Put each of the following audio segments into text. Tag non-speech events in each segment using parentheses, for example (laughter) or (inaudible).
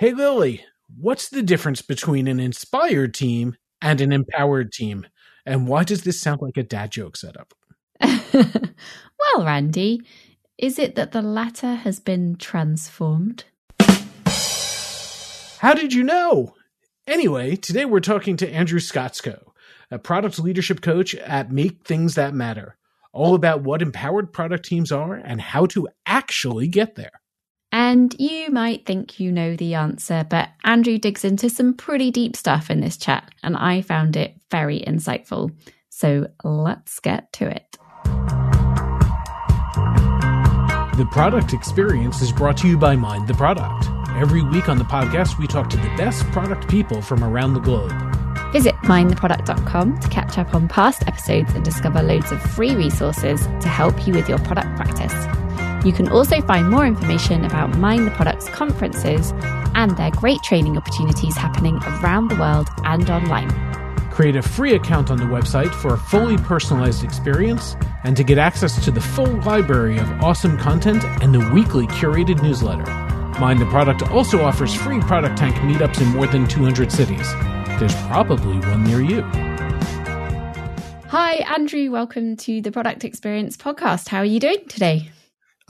Hey, Lily, what's the difference between an inspired team and an empowered team? And why does this sound like a dad joke setup? (laughs) well, Randy, is it that the latter has been transformed? How did you know? Anyway, today we're talking to Andrew Skotzko, a product leadership coach at Make Things That Matter, all about what empowered product teams are and how to actually get there. And you might think you know the answer, but Andrew digs into some pretty deep stuff in this chat, and I found it very insightful. So let's get to it. The product experience is brought to you by Mind the Product. Every week on the podcast, we talk to the best product people from around the globe. Visit mindtheproduct.com to catch up on past episodes and discover loads of free resources to help you with your product practice. You can also find more information about Mind the Product's conferences and their great training opportunities happening around the world and online. Create a free account on the website for a fully personalized experience and to get access to the full library of awesome content and the weekly curated newsletter. Mind the Product also offers free Product Tank meetups in more than 200 cities. There's probably one near you. Hi, Andrew. Welcome to the Product Experience podcast. How are you doing today?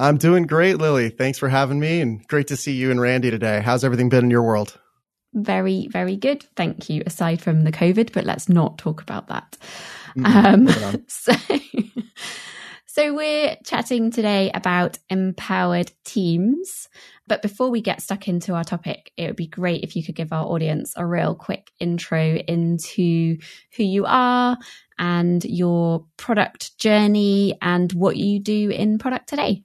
I'm doing great, Lily. Thanks for having me and great to see you and Randy today. How's everything been in your world? Very, very good. Thank you. Aside from the COVID, but let's not talk about that. Mm, um, (laughs) so, (laughs) so we're chatting today about empowered teams. But before we get stuck into our topic, it would be great if you could give our audience a real quick intro into who you are and your product journey and what you do in product today.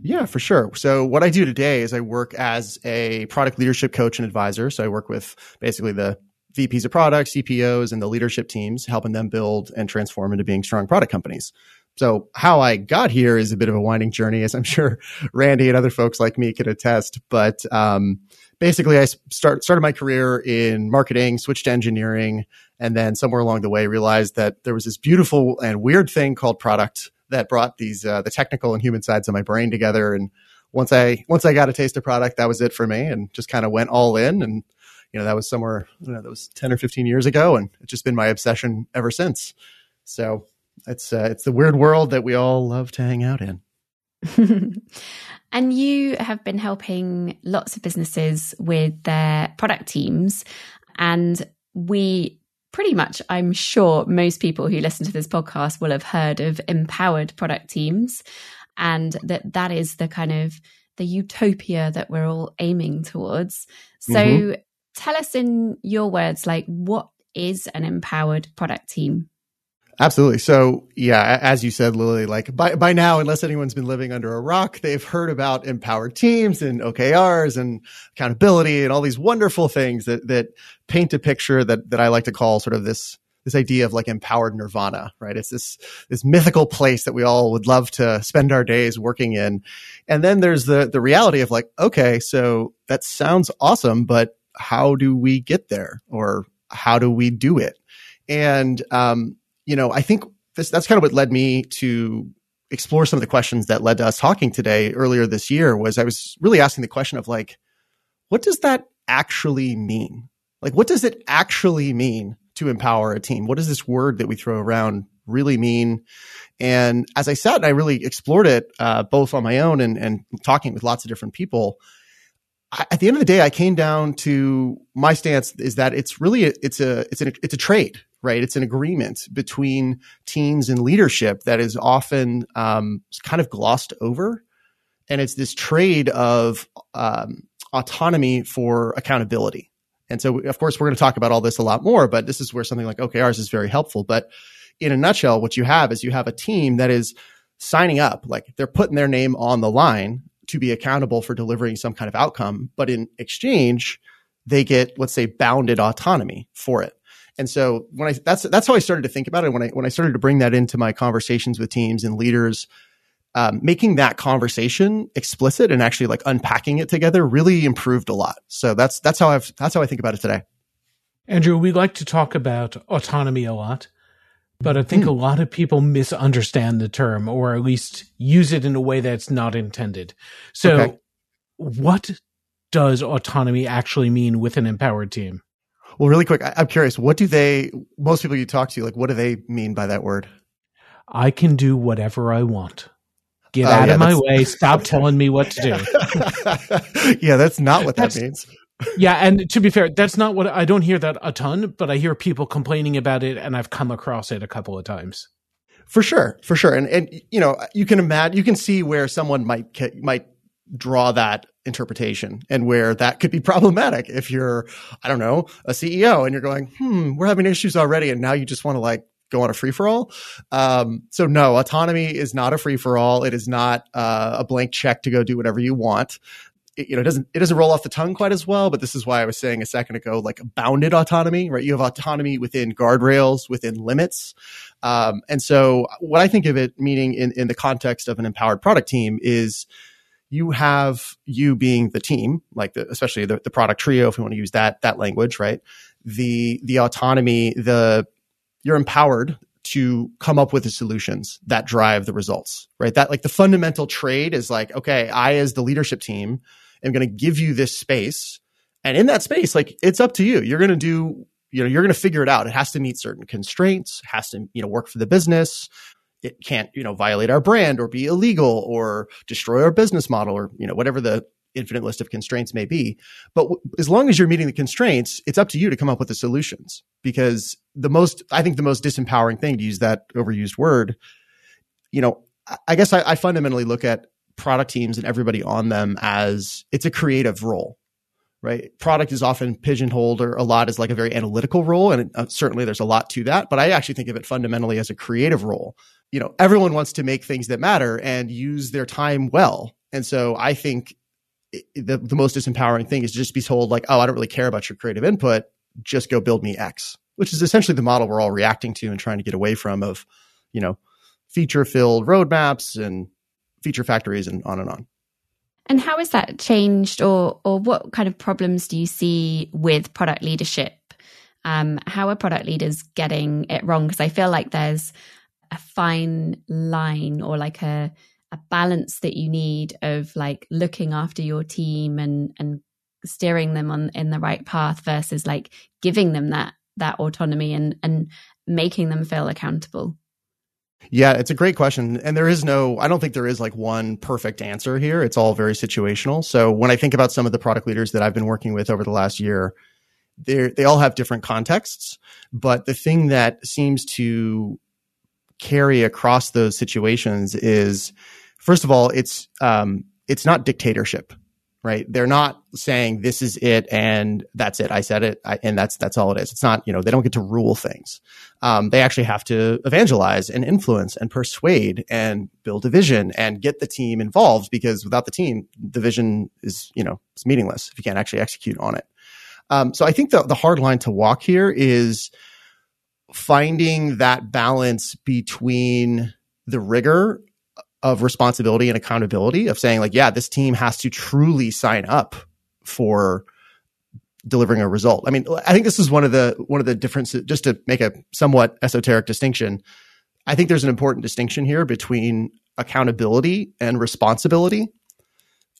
Yeah, for sure. So what I do today is I work as a product leadership coach and advisor. So I work with basically the VPs of products, CPOs, and the leadership teams, helping them build and transform into being strong product companies. So how I got here is a bit of a winding journey, as I'm (laughs) sure Randy and other folks like me could attest. But um, basically, I start, started my career in marketing, switched to engineering, and then somewhere along the way realized that there was this beautiful and weird thing called product that brought these uh, the technical and human sides of my brain together. And once I once I got a taste of product, that was it for me, and just kind of went all in. And you know that was somewhere you know, that was ten or fifteen years ago, and it's just been my obsession ever since. So it's uh, it's the weird world that we all love to hang out in. (laughs) and you have been helping lots of businesses with their product teams, and we pretty much, I'm sure most people who listen to this podcast will have heard of empowered product teams and that that is the kind of the utopia that we're all aiming towards. So mm-hmm. tell us in your words, like what is an empowered product team? Absolutely. So, yeah, as you said, Lily, like by, by now, unless anyone's been living under a rock, they've heard about empowered teams and OKRs and accountability and all these wonderful things that, that paint a picture that, that I like to call sort of this, this idea of like empowered nirvana, right? It's this, this mythical place that we all would love to spend our days working in. And then there's the, the reality of like, okay, so that sounds awesome, but how do we get there or how do we do it? And, um, you know, I think this, that's kind of what led me to explore some of the questions that led to us talking today earlier this year was I was really asking the question of like, what does that actually mean? Like, what does it actually mean to empower a team? What does this word that we throw around really mean? And as I sat and I really explored it, uh, both on my own and, and talking with lots of different people, I, at the end of the day, I came down to my stance is that it's really, a, it's a, it's a, it's a trade right? It's an agreement between teams and leadership that is often um, kind of glossed over. And it's this trade of um, autonomy for accountability. And so, of course, we're going to talk about all this a lot more, but this is where something like OKRs is very helpful. But in a nutshell, what you have is you have a team that is signing up, like they're putting their name on the line to be accountable for delivering some kind of outcome. But in exchange, they get, let's say, bounded autonomy for it. And so when I that's that's how I started to think about it. When I when I started to bring that into my conversations with teams and leaders, um, making that conversation explicit and actually like unpacking it together really improved a lot. So that's that's how I've that's how I think about it today. Andrew, we like to talk about autonomy a lot, but I think mm. a lot of people misunderstand the term or at least use it in a way that's not intended. So, okay. what does autonomy actually mean with an empowered team? Well, really quick, I, am curious. What do they? Most people you talk to, like, what do they mean by that word? I can do whatever I want. Get uh, out yeah, of my way. Stop (laughs) telling me what to do. (laughs) yeah, that's not what that's, that means. (laughs) yeah, and to be fair, that's not what I don't hear that a ton, but I hear people complaining about it, and I've come across it a couple of times. For sure, for sure, and and you know you can imagine you can see where someone might might draw that interpretation and where that could be problematic if you're I don't know a CEO and you're going hmm we're having issues already and now you just want to like go on a free for all. Um, so no, autonomy is not a free for all. It is not uh, a blank check to go do whatever you want. It, you know, it doesn't it doesn't roll off the tongue quite as well. But this is why I was saying a second ago, like bounded autonomy, right? You have autonomy within guardrails, within limits. Um, and so what I think of it meaning in, in the context of an empowered product team is you have you being the team, like the, especially the, the product trio, if you want to use that, that language, right? The, the autonomy, the, you're empowered to come up with the solutions that drive the results, right? That like the fundamental trade is like, okay, I as the leadership team am going to give you this space. And in that space, like it's up to you. You're going to do you know you're going to figure it out it has to meet certain constraints has to you know work for the business it can't you know violate our brand or be illegal or destroy our business model or you know whatever the infinite list of constraints may be but w- as long as you're meeting the constraints it's up to you to come up with the solutions because the most i think the most disempowering thing to use that overused word you know i guess I, I fundamentally look at product teams and everybody on them as it's a creative role right? Product is often pigeonholed or a lot as like a very analytical role. And uh, certainly there's a lot to that, but I actually think of it fundamentally as a creative role. You know, everyone wants to make things that matter and use their time well. And so I think the, the most disempowering thing is just be told like, oh, I don't really care about your creative input. Just go build me X, which is essentially the model we're all reacting to and trying to get away from of, you know, feature filled roadmaps and feature factories and on and on. And how has that changed, or or what kind of problems do you see with product leadership? Um, how are product leaders getting it wrong? Because I feel like there's a fine line or like a a balance that you need of like looking after your team and and steering them on in the right path versus like giving them that that autonomy and and making them feel accountable. Yeah, it's a great question. And there is no, I don't think there is like one perfect answer here. It's all very situational. So when I think about some of the product leaders that I've been working with over the last year, they they all have different contexts. But the thing that seems to carry across those situations is, first of all, it's um, it's not dictatorship right? They're not saying this is it and that's it. I said it I, and that's that's all it is. It's not you know they don't get to rule things. Um, they actually have to evangelize and influence and persuade and build a vision and get the team involved because without the team, the vision is you know it's meaningless if you can't actually execute on it. Um, so I think the the hard line to walk here is finding that balance between the rigor of responsibility and accountability of saying like, yeah, this team has to truly sign up for delivering a result. I mean, I think this is one of the one of the differences. Just to make a somewhat esoteric distinction, I think there's an important distinction here between accountability and responsibility.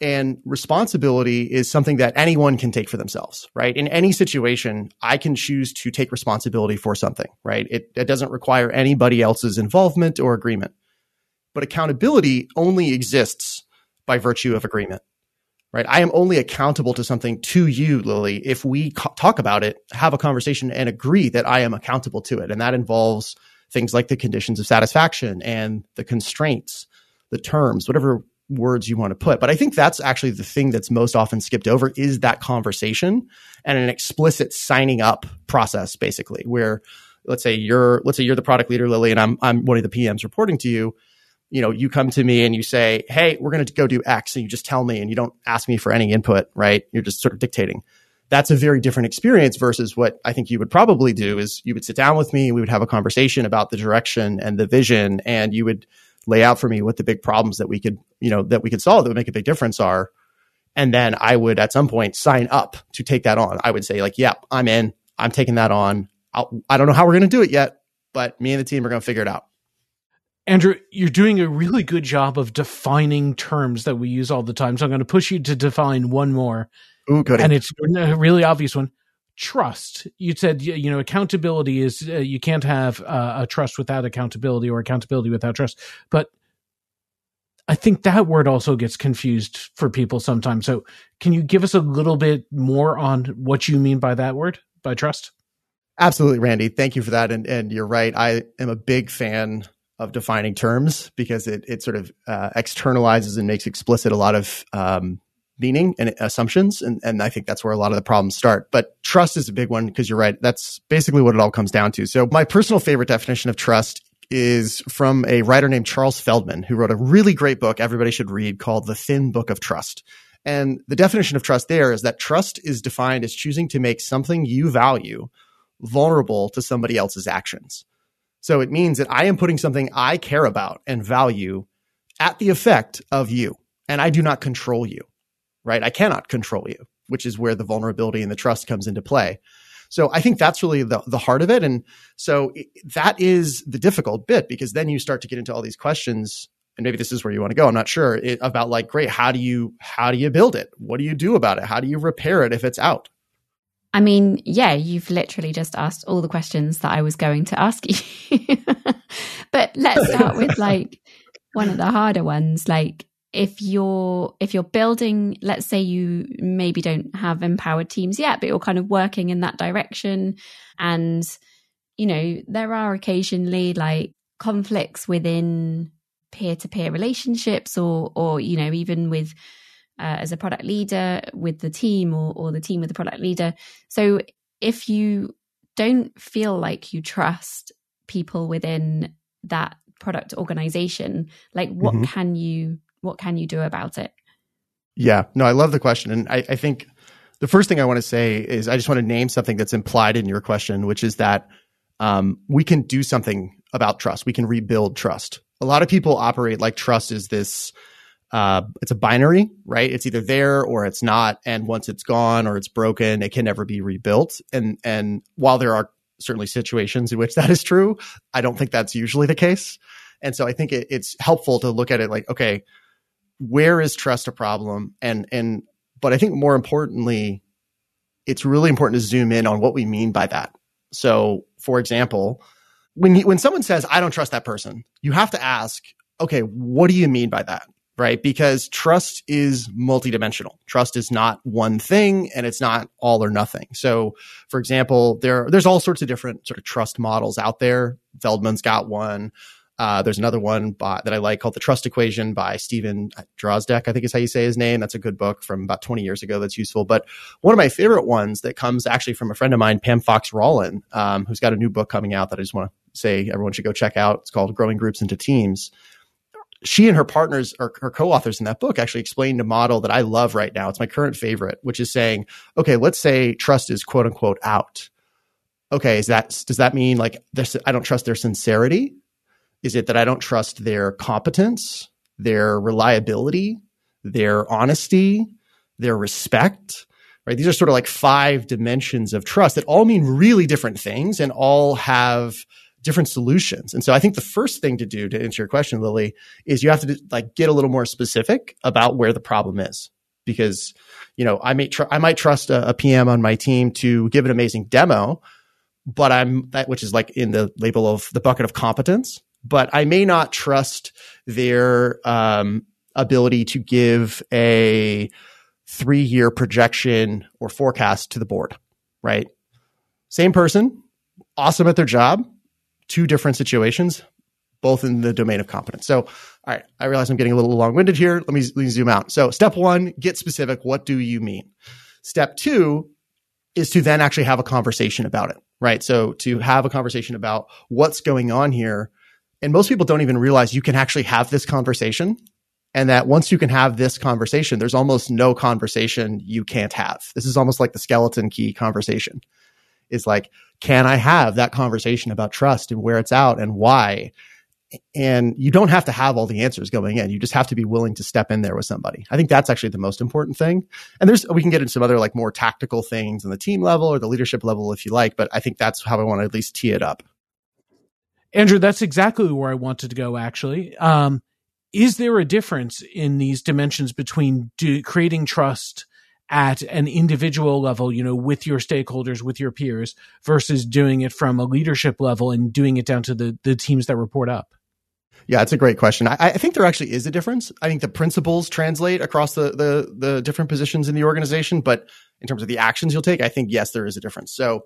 And responsibility is something that anyone can take for themselves, right? In any situation, I can choose to take responsibility for something, right? It, it doesn't require anybody else's involvement or agreement but accountability only exists by virtue of agreement right? I am only accountable to something to you lily if we co- talk about it have a conversation and agree that i am accountable to it. And that involves things like the conditions of satisfaction and the constraints the terms whatever words you want to put. But i think that's actually the thing that's most often skipped over is that conversation and an explicit signing up process basically where let's say you're let's say you're the product leader lily and i'm i'm one of the pms reporting to you you know, you come to me and you say, Hey, we're going to go do X. And you just tell me and you don't ask me for any input, right? You're just sort of dictating. That's a very different experience versus what I think you would probably do is you would sit down with me. And we would have a conversation about the direction and the vision and you would lay out for me what the big problems that we could, you know, that we could solve that would make a big difference are. And then I would at some point sign up to take that on. I would say like, yeah, I'm in. I'm taking that on. I'll, I do not know how we're going to do it yet, but me and the team are going to figure it out. Andrew, you're doing a really good job of defining terms that we use all the time. So I'm going to push you to define one more. Ooh, good. And it's a really obvious one. Trust. You said you know accountability is uh, you can't have uh, a trust without accountability or accountability without trust. But I think that word also gets confused for people sometimes. So, can you give us a little bit more on what you mean by that word, by trust? Absolutely, Randy. Thank you for that. And and you're right. I am a big fan of defining terms because it it sort of uh, externalizes and makes explicit a lot of um, meaning and assumptions. And, and I think that's where a lot of the problems start. But trust is a big one because you're right. That's basically what it all comes down to. So my personal favorite definition of trust is from a writer named Charles Feltman, who wrote a really great book everybody should read called The Thin Book of Trust. And the definition of trust there is that trust is defined as choosing to make something you value vulnerable to somebody else's actions. So it means that I am putting something I care about and value at the effect of you, and I do not control you right? I cannot control you, which is where the vulnerability and the trust comes into play. So I think that's really the, the heart of it. And so it, that is the difficult bit because then you start to get into all these questions and maybe this is where you want to go. I'm not sure it, about like, great. How do you, how do you build it? What do you do about it? How do you repair it if it's out? I mean, yeah, you've literally just asked all the questions that I was going to ask you. (laughs) but let's start with (laughs) like one of the harder ones. Like, if you're if you're building let's say you maybe don't have empowered teams yet but you're kind of working in that direction and you know there are occasionally like conflicts within peer-to-peer relationships or or you know even with uh, as a product leader with the team or or the team with the product leader so if you don't feel like you trust people within that product organization like what mm-hmm. can you what can you do about it? Yeah, no, I love the question. And I, I think the first thing I want to say is I just want to name something that's implied in your question, which is that um, we can do something about trust. We can rebuild trust. A lot of people operate like trust is this. Uh, it's a binary, right? It's either there or it's not, and once it's gone or it's broken, it can never be rebuilt. And and while there are certainly situations in which that is true, I don't think that's usually the case. And so I think it, it's helpful to look at it like, okay, where is trust a problem? And and but I think more importantly, it's really important to zoom in on what we mean by that. So, for example, when you, when someone says I don't trust that person, you have to ask, okay, what do you mean by that? Right? Because trust is multidimensional. Trust is not one thing and it's not all or nothing. So, for example, there there's all sorts of different sort of trust models out there. Feltman's got one. Uh, there's another one by, that I like called The Trust Equation by Stephen Drozdek, I think is how you say his name. That's a good book from about 20 years ago that's useful. But one of my favorite ones that comes actually from a friend of mine, Pam Fox Rollin, um, who's got a new book coming out that I just want to say everyone should go check out. It's called Growing Groups into Teams. She and her partners or her co-authors in that book actually explained a model that I love right now. It's my current favorite, which is saying, okay, let's say trust is quote unquote out. Okay, is that does that mean like this, I don't trust their sincerity? Is it that I don't trust their competence, their reliability, their honesty, their respect? Right? These are sort of like five dimensions of trust that all mean really different things and all have different solutions. And so I think the first thing to do to answer your question, Lily, is you have to like get a little more specific about where the problem is. Because, you know, I may tr- I might trust a, a PM on my team to give an amazing demo, but I'm that which is like in the label of the bucket of competence but I may not trust their um, ability to give a three year projection or forecast to the board, right? Same person, awesome at their job, two different situations, both in the domain of competence. So, all right, I realize I'm getting a little long winded here. Let me, let me zoom out. So, step one, get specific. What do you mean? Step two is to then actually have a conversation about it, right? So, to have a conversation about what's going on here and most people don't even realize you can actually have this conversation. And that once you can have this conversation, there's almost no conversation you can't have. This is almost like the skeleton key conversation is like, can I have that conversation about trust and where it's out and why? And you don't have to have all the answers going in. You just have to be willing to step in there with somebody. I think that's actually the most important thing. And there's, we can get into some other like more tactical things on the team level or the leadership level if you like, but I think that's how I want to at least tee it up. Andrew, that's exactly where I wanted to go, actually. Um, is there a difference in these dimensions between do, creating trust at an individual level, you know, with your stakeholders, with your peers, versus doing it from a leadership level and doing it down to the, the teams that report up? Yeah, it's a great question. I, I, think there actually is a difference. I think the principles translate across the, the the different positions in the organization, but in terms of the actions you'll take, I think yes, there is a difference. So,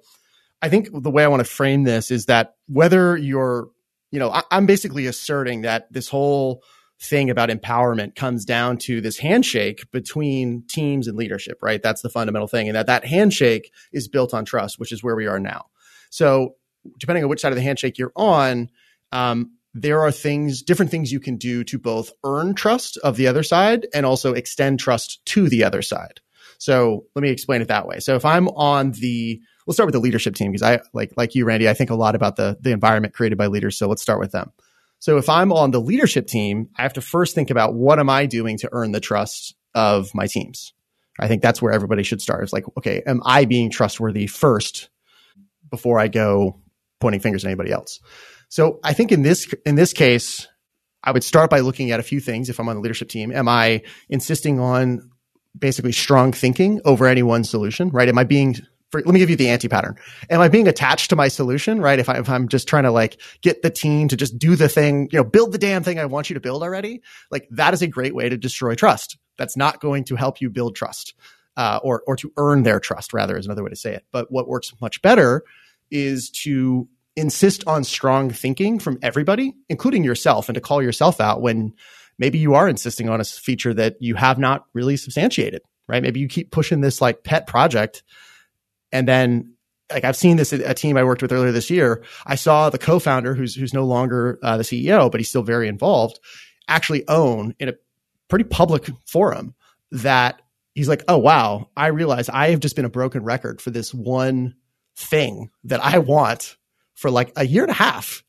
I think the way I want to frame this is that whether you're, you know, I, I'm basically asserting that this whole thing about empowerment comes down to this handshake between teams and leadership, right? That's the fundamental thing. And that that handshake is built on trust, which is where we are now. So depending on which side of the handshake you're on, um, there are things, different things you can do to both earn trust of the other side and also extend trust to the other side. So let me explain it that way. So if I'm on the, we'll start with the leadership team because I like, like you, Randy, I think a lot about the, the environment created by leaders. So let's start with them. So if I'm on the leadership team, I have to first think about what am I doing to earn the trust of my teams? I think that's where everybody should start. It's like, okay, am I being trustworthy first before I go pointing fingers at anybody else? So I think in this in this case, I would start by looking at a few things if I'm on the leadership team. Am I insisting on basically strong thinking over any one solution, right? Am I being for, let me give you the anti pattern. Am I being attached to my solution, right? If, I, if I'm just trying to like get the team to just do the thing, you know, build the damn thing I want you to build already, like that is a great way to destroy trust. That's not going to help you build trust, uh, or or to earn their trust, rather, is another way to say it. But what works much better is to insist on strong thinking from everybody, including yourself, and to call yourself out when maybe you are insisting on a feature that you have not really substantiated, right? Maybe you keep pushing this like pet project and then like I've seen this a team I worked with earlier this year. I saw the co-founder who's who's no longer uh, the CEO, but he's still very involved, actually own in a pretty public forum that he's like, "Oh wow, I realize I have just been a broken record for this one thing that I want for like a year and a half."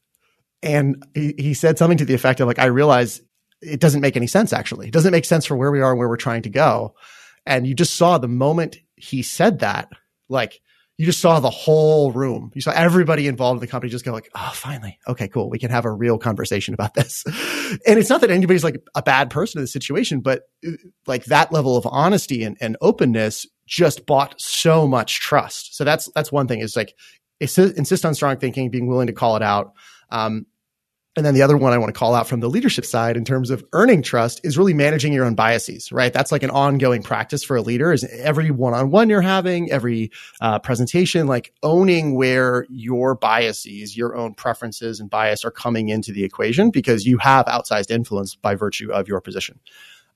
And he, he said something to the effect of like, "I realize it doesn't make any sense actually. It doesn't make sense for where we are and where we're trying to go." And you just saw the moment he said that like you just saw the whole room. You saw everybody involved in the company just go like, "Oh, finally, okay, cool. We can have a real conversation about this." (laughs) and it's not that anybody's like a bad person in the situation, but uh, like that level of honesty and, and openness just bought so much trust. So that's that's one thing is like insist on strong thinking, being willing to call it out. Um, and then the other one I want to call out from the leadership side in terms of earning trust is really managing your own biases, right? That's like an ongoing practice for a leader is every one-on-one you're having, every uh, presentation, like owning where your biases, your own preferences and bias are coming into the equation because you have outsized influence by virtue of your position.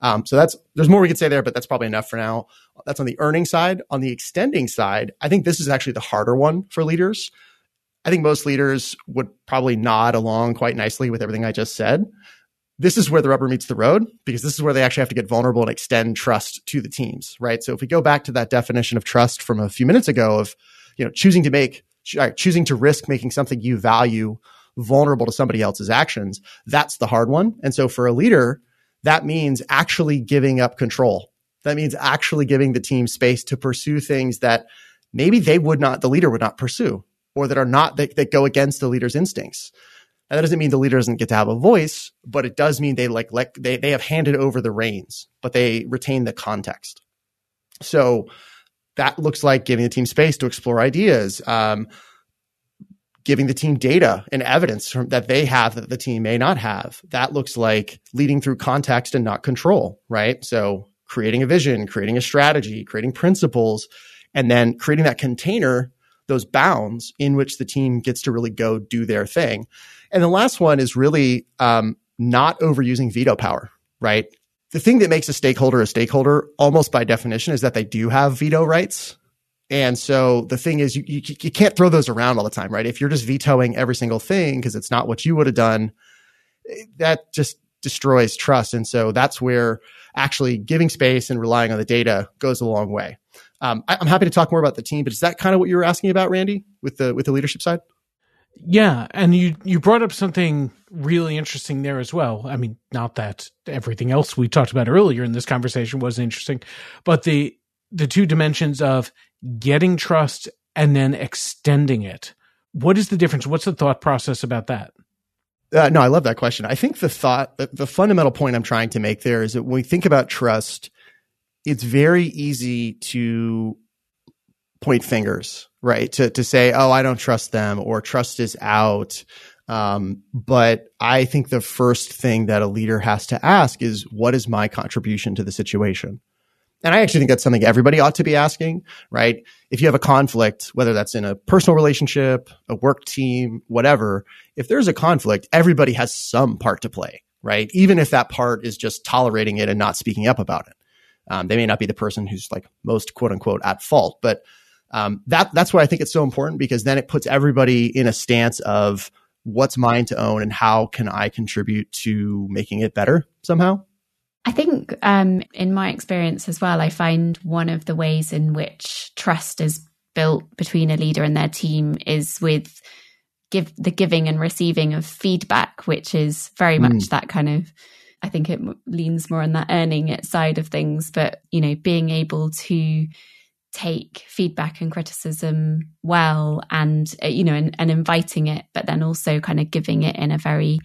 Um, so that's, there's more we could say there, but that's probably enough for now. That's on the earning side. On the extending side, I think this is actually the harder one for leaders. I think most leaders would probably nod along quite nicely with everything I just said. This is where the rubber meets the road because this is where they actually have to get vulnerable and extend trust to the teams, right? So if we go back to that definition of trust from a few minutes ago of, you know, choosing to make, choosing to risk making something you value vulnerable to somebody else's actions, that's the hard one. And so for a leader, that means actually giving up control. That means actually giving the team space to pursue things that maybe they would not, the leader would not pursue or that are not that, that go against the leader's instincts. Now, that doesn't mean the leader doesn't get to have a voice, but it does mean they like let they they have handed over the reins, but they retain the context. So that looks like giving the team space to explore ideas, um, giving the team data and evidence from, that they have that the team may not have. That looks like leading through context and not control, right? So creating a vision, creating a strategy, creating principles, and then creating that container those bounds in which the team gets to really go do their thing. And the last one is really um, not overusing veto power, right? The thing that makes a stakeholder a stakeholder, almost by definition, is that they do have veto rights. And so the thing is, you, you, you can't throw those around all the time, right? If you're just vetoing every single thing because it's not what you would have done, that just destroys trust. And so that's where actually giving space and relying on the data goes a long way. Um, I, am happy to talk more about the team, but is that kind of what you were asking about, Randy, with the with the leadership side? Yeah, and you you brought up something really interesting there as well. I mean, not that everything else we talked about earlier in this conversation was interesting, but the the two dimensions of getting trust and then extending it. What is the difference? What's the thought process about that? Uh, no, I love that question. I think the thought, the, the fundamental point I'm trying to make there is that when we think about trust, it's very easy to point fingers, right? To to say, "Oh, I don't trust them," or "Trust is out." Um, but I think the first thing that a leader has to ask is, "What is my contribution to the situation?" And I actually think that's something everybody ought to be asking, right? If you have a conflict, whether that's in a personal relationship, a work team, whatever, if there's a conflict, everybody has some part to play, right? Even if that part is just tolerating it and not speaking up about it. Um, they may not be the person who's like most quote unquote at fault, but um, that that's why I think it's so important because then it puts everybody in a stance of what's mine to own and how can I contribute to making it better somehow. I think, um, in my experience as well, I find one of the ways in which trust is built between a leader and their team is with give the giving and receiving of feedback, which is very mm. much that kind of. I think it leans more on that earning it side of things, but you know, being able to take feedback and criticism well and uh, you know and, and inviting it but then also kind of giving it in a very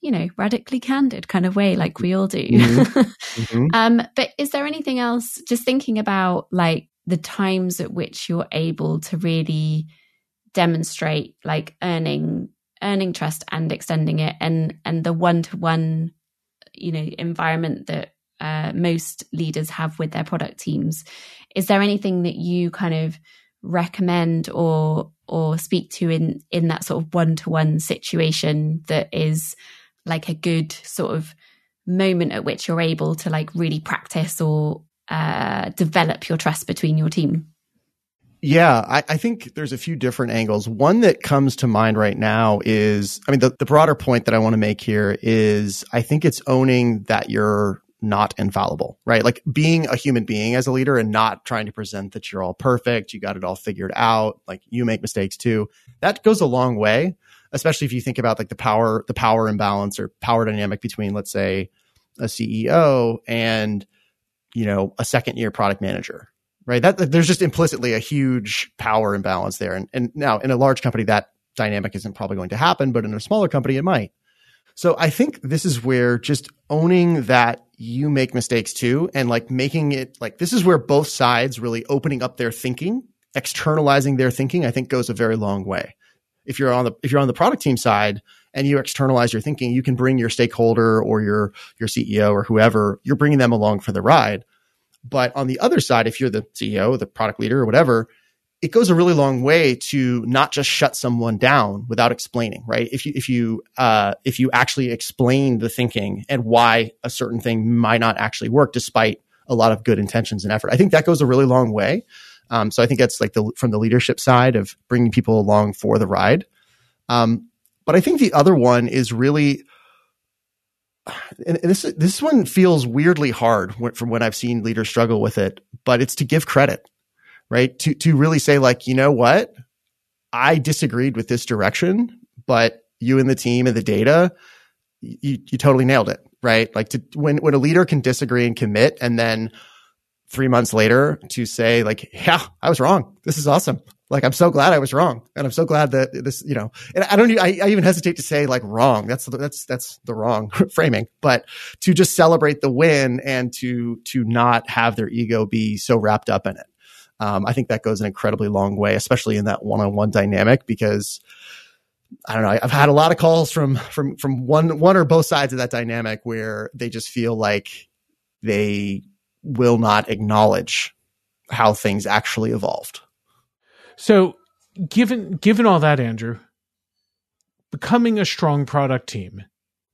you know radically candid kind of way like we all do mm-hmm. (laughs) Mm-hmm. um but is there anything else just thinking about like the times at which you're able to really demonstrate like earning earning trust and extending it and and the one to one you know environment that uh, most leaders have with their product teams. Is there anything that you kind of recommend or or speak to in in that sort of one to one situation that is like a good sort of moment at which you're able to like really practice or uh, develop your trust between your team? Yeah, I, I, think there's a few different angles. One that comes to mind right now is, I mean, the, the broader point that I want to make here is I think it's owning that you're not infallible, right? Like being a human being as a leader and not trying to present that you're all perfect, you got it all figured out, like you make mistakes too. That goes a long way, especially if you think about like the power, the power imbalance or power dynamic between, let's say, a CEO and, you know, a second year product manager, right? That there's just implicitly a huge power imbalance there. And, and now in a large company, that dynamic isn't probably going to happen, but in a smaller company, it might. So I think this is where just owning that you make mistakes too and like making it like this is where both sides really opening up their thinking, externalizing their thinking, I think goes a very long way. If you're on the if you're on the product team side and you externalize your thinking, you can bring your stakeholder or your your CEO or whoever, you're bringing them along for the ride. But on the other side, if you're the CEO, the product leader or whatever, it goes a really long way to not just shut someone down without explaining, right? If you if you uh, if you actually explain the thinking and why a certain thing might not actually work, despite a lot of good intentions and effort, I think that goes a really long way. Um, so I think that's like the from the leadership side of bringing people along for the ride. Um, but I think the other one is really, (sighs) and this this one feels weirdly hard from when I've seen leaders struggle with it. But it's to give credit right? To to really say like, you know what? I disagreed with this direction, but you and the team and the data, you, you totally nailed it, right? Like to when when a leader can disagree and commit and then three months later to say like, yeah, I was wrong. This is awesome. Like, I'm so glad I was wrong. And I'm so glad that this, you know, and I don't, I, I even hesitate to say like wrong. That's, that's, that's the wrong (laughs) framing, but to just celebrate the win and to, to not have their ego be so wrapped up in it um, I think that goes an incredibly long way, especially in that one-on-one dynamic, because I don't know. I've had a lot of calls from from from one one or both sides of that dynamic where they just feel like they will not acknowledge how things actually evolved. So, given given all that, Andrew, becoming a strong product team,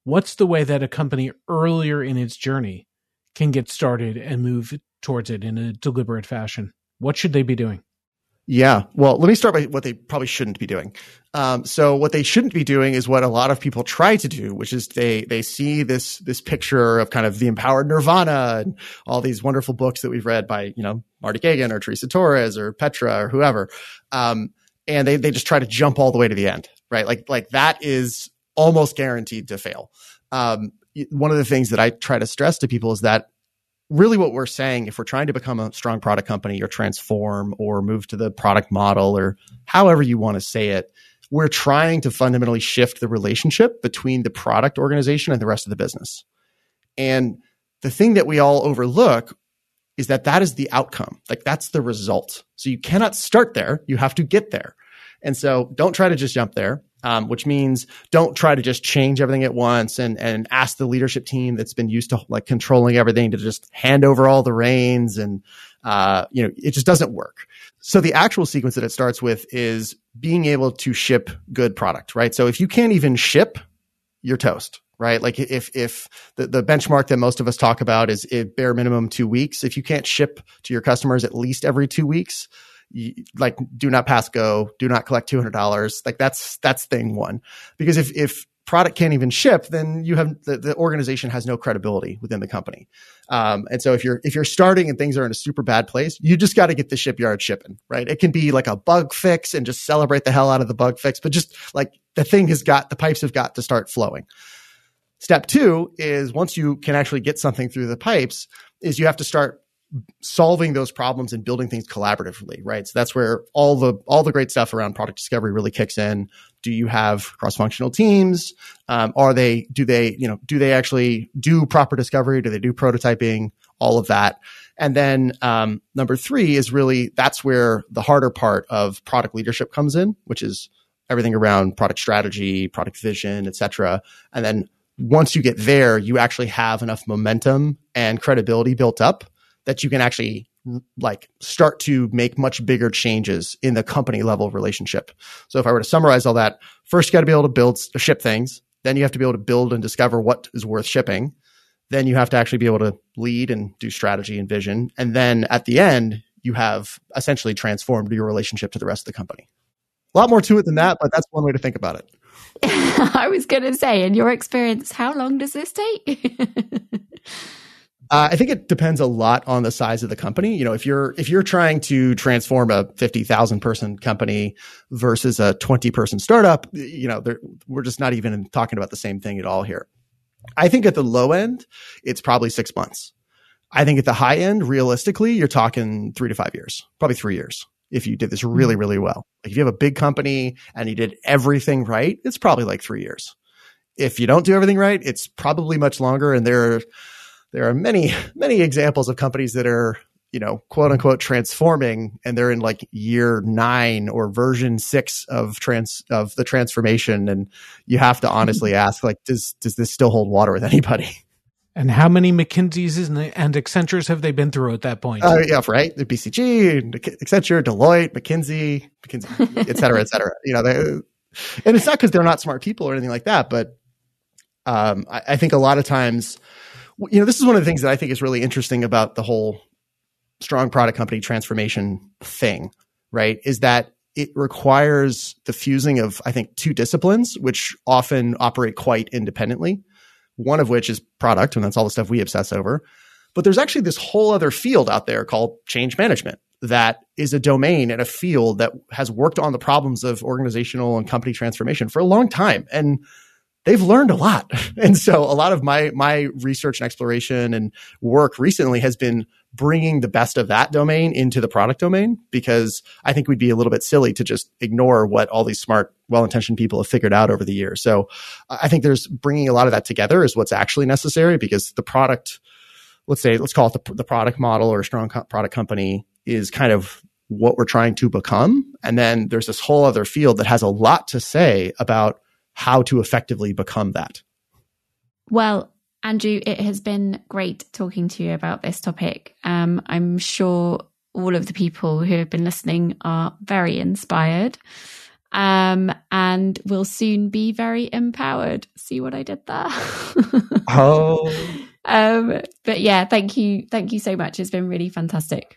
what's the way that a company earlier in its journey can get started and move towards it in a deliberate fashion? What should they be doing? Yeah. Well, let me start by what they probably shouldn't be doing. Um, so what they shouldn't be doing is what a lot of people try to do, which is they, they see this, this picture of kind of the empowered nirvana and all these wonderful books that we've read by, you know, Marty Cagan or Teresa Torres or Petra or whoever. Um, and they, they just try to jump all the way to the end, right? Like, like that is almost guaranteed to fail. Um, one of the things that I try to stress to people is that really what we're saying if we're trying to become a strong product company or transform or move to the product model or however you want to say it we're trying to fundamentally shift the relationship between the product organization and the rest of the business and the thing that we all overlook is that that is the outcome. Like that's the result. So you cannot start there. You have to get there. And so don't try to just jump there. Um, which means don't try to just change everything at once and and ask the leadership team that's been used to like controlling everything to just hand over all the reins and uh, you know it just doesn't work. So the actual sequence that it starts with is being able to ship good product, right? So if you can't even ship, you're toast right? Like if if the, the benchmark that most of us talk about is bare minimum two weeks. If you can't ship to your customers at least every two weeks, like do not pass go, do not collect two hundred dollars. Like that's that's thing one. Because if if product can't even ship, then you have the, the organization has no credibility within the company. Um, and so if you're if you're starting and things are in a super bad place, you just got to get the shipyard shipping, right? It can be like a bug fix and just celebrate the hell out of the bug fix, but just like the thing has got the pipes have got to start flowing. Step two is once you can actually get something through the pipes, is you have to start solving those problems and building things collaboratively, right? So that's where all the all the great stuff around product discovery really kicks in. Do you have cross functional teams? Um, are they do they you know do they actually do proper discovery? Do they do prototyping? All of that. And then um, number three is really that's where the harder part of product leadership comes in, which is everything around product strategy, product vision, et cetera. And then once you get there, you actually have enough momentum and credibility built up that you can actually like start to make much bigger changes in the company level relationship. So if I were to summarize all that, first you got to be able to build ship things, then you have to be able to build and discover what is worth shipping. Then you have to actually be able to lead and do strategy and vision. And then at the end, you have essentially transformed your relationship to the rest of the company. A lot more to it than that, but that's one way to think about it. (laughs) I was going to say, in your experience, how long does this take? (laughs) Uh, I think it depends a lot on the size of the company. You know, if you're if you're trying to transform a fifty thousand person company versus a twenty person startup, you know, we're just not even talking about the same thing at all here. I think at the low end, it's probably six months. I think at the high end, realistically, you're talking three to five years, probably three years if you did this really, mm-hmm. really well. Like if you have a big company and you did everything right, it's probably like three years. If you don't do everything right, it's probably much longer. And there, there are many, (laughs) many examples of companies that are, you know, quote unquote transforming and they're in like year nine or version six of trans of the transformation. And you have to honestly (laughs) ask, like, does does this still hold water with anybody? (laughs) And how many McKinseys and, and Accentures have they been through at that point? Uh, yeah, right. The BCG, Accenture, Deloitte, McKinsey, McKinsey, et cetera, et cetera. You know, they, and it's not because they're not smart people or anything like that, but um, I, I, think a lot of times, you know, this is one of the things that I think is really interesting about the whole strong product company transformation thing, right? Is that it requires the fusing of, I think, two disciplines, which often operate quite independently one of which is product, and that's all the stuff we obsess over. But there's actually this whole other field out there called change management that is a domain and a field that has worked on the problems of organizational and company transformation for a long time. And they've learned a lot. (laughs) And so a lot of my my research and exploration and work recently has been bringing the best of that domain into the product domain because I think we'd be a little bit silly to just ignore what all these smart, well-intentioned people have figured out over the years. So I think there's bringing a lot of that together is what's actually necessary because the product, let's say, let's call it the, the product model or a strong co- product company is kind of what we're trying to become. And then there's this whole other field that has a lot to say about how to effectively become that. Well, Andrew, it has been great talking to you about this topic. Um, I'm sure all of the people who have been listening are very inspired um, and will soon be very empowered. See what I did there? (laughs) oh. Um, but yeah, thank you. Thank you so much. It's been really fantastic.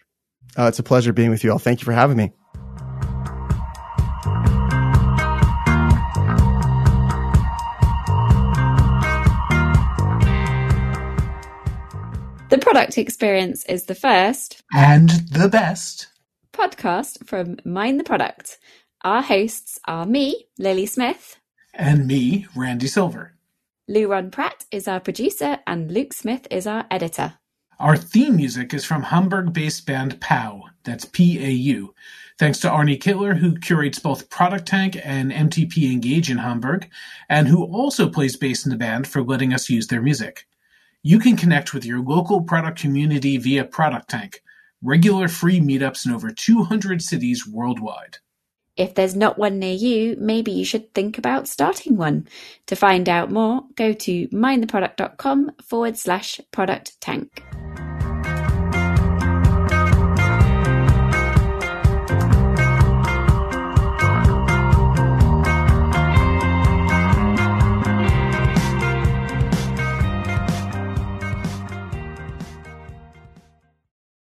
Uh, it's a pleasure being with you all. Thank you for having me. Product experience is the first and the best podcast from Mind the Product. Our hosts are me, Lily Smith, and me, Randy Silver. Lou Ron Pratt is our producer, and Luke Smith is our editor. Our theme music is from Hamburg based band PAU, that's P A U. Thanks to Arne Kittler, who curates both Product Tank and MTP Engage in Hamburg, and who also plays bass in the band for letting us use their music. You can connect with your local product community via Product Tank, regular free meetups in over 200 cities worldwide. If there's not one near you, maybe you should think about starting one. To find out more, go to mindtheproduct.com forward slash product tank.